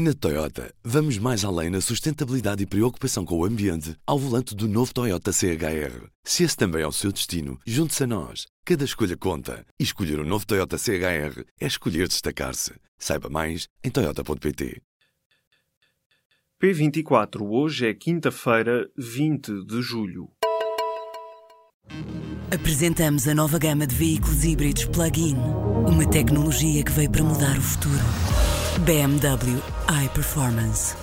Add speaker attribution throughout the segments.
Speaker 1: Na Toyota, vamos mais além na sustentabilidade e preocupação com o ambiente ao volante do novo Toyota CHR. Se esse também é o seu destino, junte-se a nós. Cada escolha conta. E escolher o um novo Toyota CHR é escolher destacar-se. Saiba mais em Toyota.pt.
Speaker 2: P24, hoje é quinta-feira, 20 de julho.
Speaker 3: Apresentamos a nova gama de veículos híbridos plug-in. Uma tecnologia que veio para mudar o futuro. BMW iPerformance.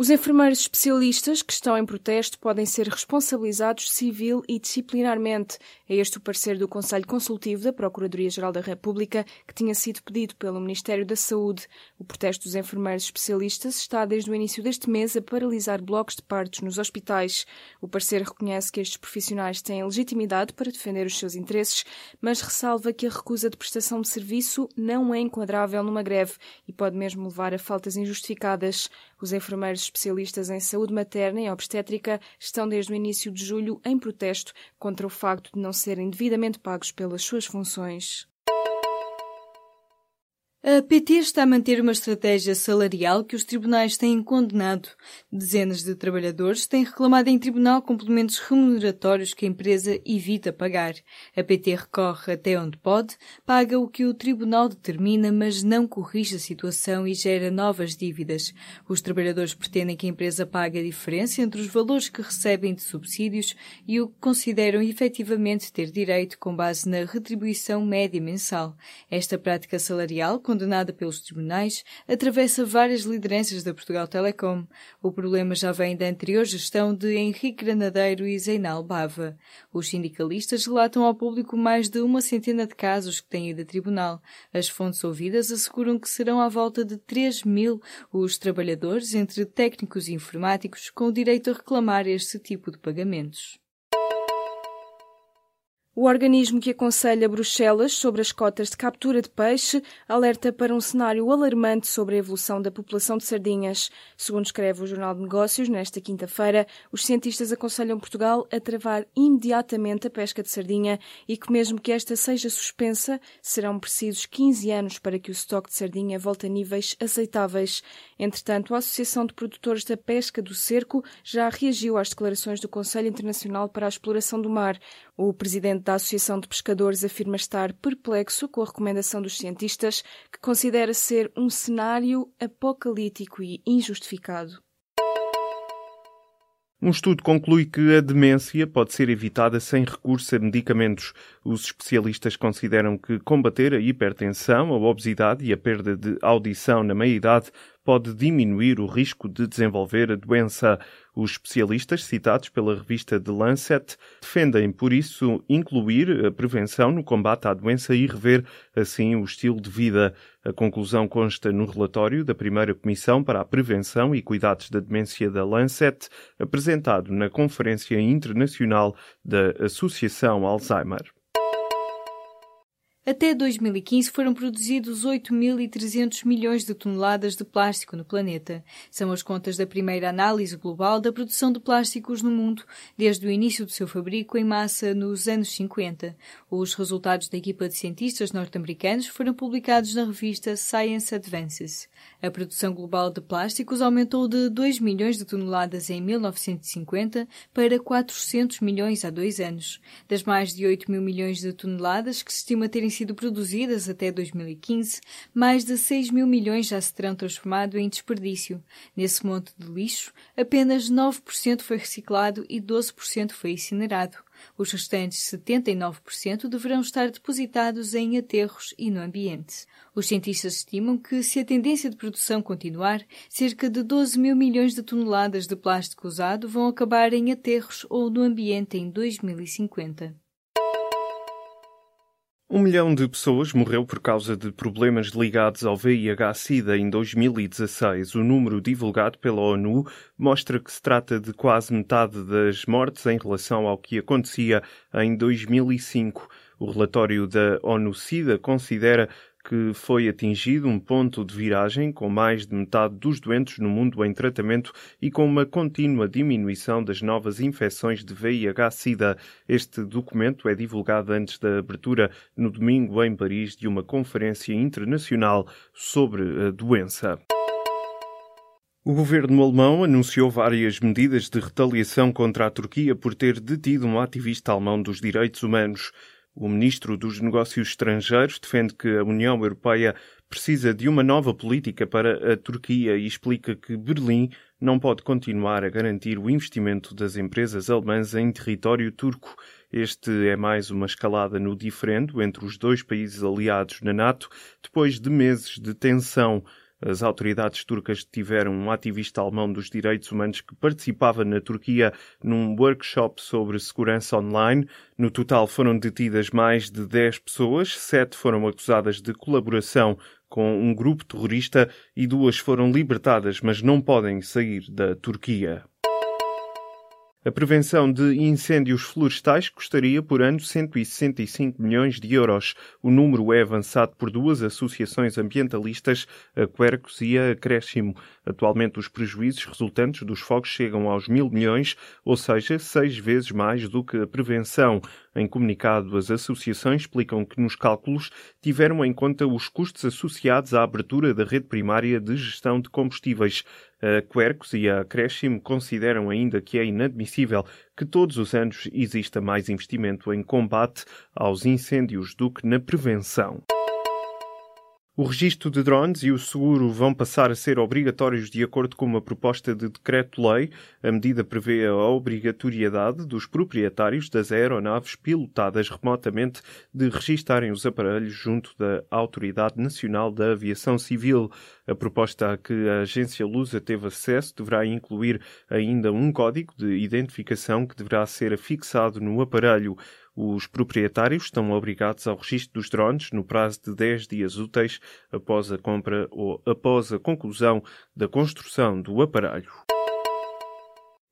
Speaker 4: Os enfermeiros especialistas que estão em protesto podem ser responsabilizados civil e disciplinarmente. É este o parecer do Conselho Consultivo da Procuradoria-Geral da República, que tinha sido pedido pelo Ministério da Saúde. O protesto dos enfermeiros especialistas está desde o início deste mês a paralisar blocos de partos nos hospitais. O parecer reconhece que estes profissionais têm legitimidade para defender os seus interesses, mas ressalva que a recusa de prestação de serviço não é enquadrável numa greve e pode mesmo levar a faltas injustificadas. Os enfermeiros especialistas em saúde materna e obstétrica estão desde o início de julho em protesto contra o facto de não serem devidamente pagos pelas suas funções.
Speaker 5: A PT está a manter uma estratégia salarial que os tribunais têm condenado. Dezenas de trabalhadores têm reclamado em tribunal complementos remuneratórios que a empresa evita pagar. A PT recorre até onde pode, paga o que o tribunal determina, mas não corrige a situação e gera novas dívidas. Os trabalhadores pretendem que a empresa pague a diferença entre os valores que recebem de subsídios e o que consideram efetivamente ter direito com base na retribuição média mensal. Esta prática salarial condenada pelos tribunais, atravessa várias lideranças da Portugal Telecom. O problema já vem da anterior gestão de Henrique Granadeiro e Zeinal Bava. Os sindicalistas relatam ao público mais de uma centena de casos que têm ido a tribunal. As fontes ouvidas asseguram que serão à volta de 3 mil os trabalhadores, entre técnicos e informáticos, com o direito a reclamar este tipo de pagamentos.
Speaker 4: O organismo que aconselha Bruxelas sobre as cotas de captura de peixe alerta para um cenário alarmante sobre a evolução da população de sardinhas. Segundo escreve o Jornal de Negócios, nesta quinta-feira, os cientistas aconselham Portugal a travar imediatamente a pesca de sardinha e que, mesmo que esta seja suspensa, serão precisos 15 anos para que o estoque de sardinha volte a níveis aceitáveis. Entretanto, a Associação de Produtores da Pesca do Cerco já reagiu às declarações do Conselho Internacional para a Exploração do Mar. O presidente da Associação de Pescadores afirma estar perplexo com a recomendação dos cientistas, que considera ser um cenário apocalíptico e injustificado.
Speaker 2: Um estudo conclui que a demência pode ser evitada sem recurso a medicamentos. Os especialistas consideram que combater a hipertensão, a obesidade e a perda de audição na meia-idade pode diminuir o risco de desenvolver a doença. Os especialistas citados pela revista The Lancet defendem, por isso, incluir a prevenção no combate à doença e rever, assim, o estilo de vida. A conclusão consta no relatório da primeira Comissão para a Prevenção e Cuidados da Demência da Lancet, apresentado na Conferência Internacional da Associação Alzheimer.
Speaker 5: Até 2015 foram produzidos 8.300 milhões de toneladas de plástico no planeta. São as contas da primeira análise global da produção de plásticos no mundo desde o início do seu fabrico em massa nos anos 50. Os resultados da equipa de cientistas norte-americanos foram publicados na revista Science Advances. A produção global de plásticos aumentou de 2 milhões de toneladas em 1950 para 400 milhões há dois anos. Das mais de 8 mil milhões de toneladas que se estima terem sido produzidas até 2015, mais de 6 mil milhões já se terão transformado em desperdício. Nesse monte de lixo, apenas 9% foi reciclado e 12% foi incinerado. Os restantes 79% deverão estar depositados em aterros e no ambiente. Os cientistas estimam que, se a tendência de produção continuar, cerca de 12 mil milhões de toneladas de plástico usado vão acabar em aterros ou no ambiente em 2050.
Speaker 2: Um milhão de pessoas morreu por causa de problemas ligados ao VIH-Sida em 2016. O número divulgado pela ONU mostra que se trata de quase metade das mortes em relação ao que acontecia em 2005. O relatório da ONU-Sida considera que foi atingido um ponto de viragem com mais de metade dos doentes no mundo em tratamento e com uma contínua diminuição das novas infecções de VIH-Sida. Este documento é divulgado antes da abertura no domingo em Paris de uma conferência internacional sobre a doença. O governo alemão anunciou várias medidas de retaliação contra a Turquia por ter detido um ativista alemão dos direitos humanos. O ministro dos Negócios Estrangeiros defende que a União Europeia precisa de uma nova política para a Turquia e explica que Berlim não pode continuar a garantir o investimento das empresas alemãs em território turco. Este é mais uma escalada no diferendo entre os dois países aliados na NATO, depois de meses de tensão. As autoridades turcas detiveram um ativista alemão dos direitos humanos que participava na Turquia num workshop sobre segurança online. No total foram detidas mais de 10 pessoas, sete foram acusadas de colaboração com um grupo terrorista e duas foram libertadas, mas não podem sair da Turquia. A prevenção de incêndios florestais custaria por ano 165 milhões de euros. O número é avançado por duas associações ambientalistas, a Quercus e a Acréscimo. Atualmente, os prejuízos resultantes dos fogos chegam aos mil milhões, ou seja, seis vezes mais do que a prevenção. Em comunicado, as associações explicam que nos cálculos tiveram em conta os custos associados à abertura da rede primária de gestão de combustíveis. A Quercus e a Acréscimo consideram ainda que é inadmissível que todos os anos exista mais investimento em combate aos incêndios do que na prevenção. O registro de drones e o seguro vão passar a ser obrigatórios de acordo com uma proposta de decreto-lei. A medida prevê a obrigatoriedade dos proprietários das aeronaves pilotadas remotamente de registarem os aparelhos junto da Autoridade Nacional da Aviação Civil. A proposta a que a agência Lusa teve acesso deverá incluir ainda um código de identificação que deverá ser afixado no aparelho. Os proprietários estão obrigados ao registro dos drones no prazo de 10 dias úteis após a compra ou após a conclusão da construção do aparelho.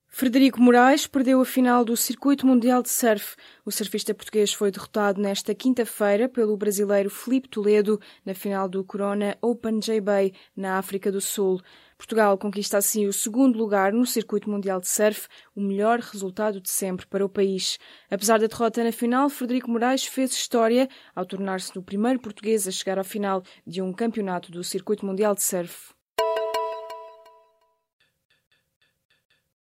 Speaker 4: Frederico Moraes perdeu a final do Circuito Mundial de Surf. O surfista português foi derrotado nesta quinta-feira pelo brasileiro Felipe Toledo na final do Corona Open J-Bay, na África do Sul. Portugal conquista assim o segundo lugar no Circuito Mundial de Surf, o melhor resultado de sempre para o país. Apesar da derrota na final, Frederico Moraes fez história ao tornar-se o primeiro português a chegar à final de um campeonato do Circuito Mundial de Surf.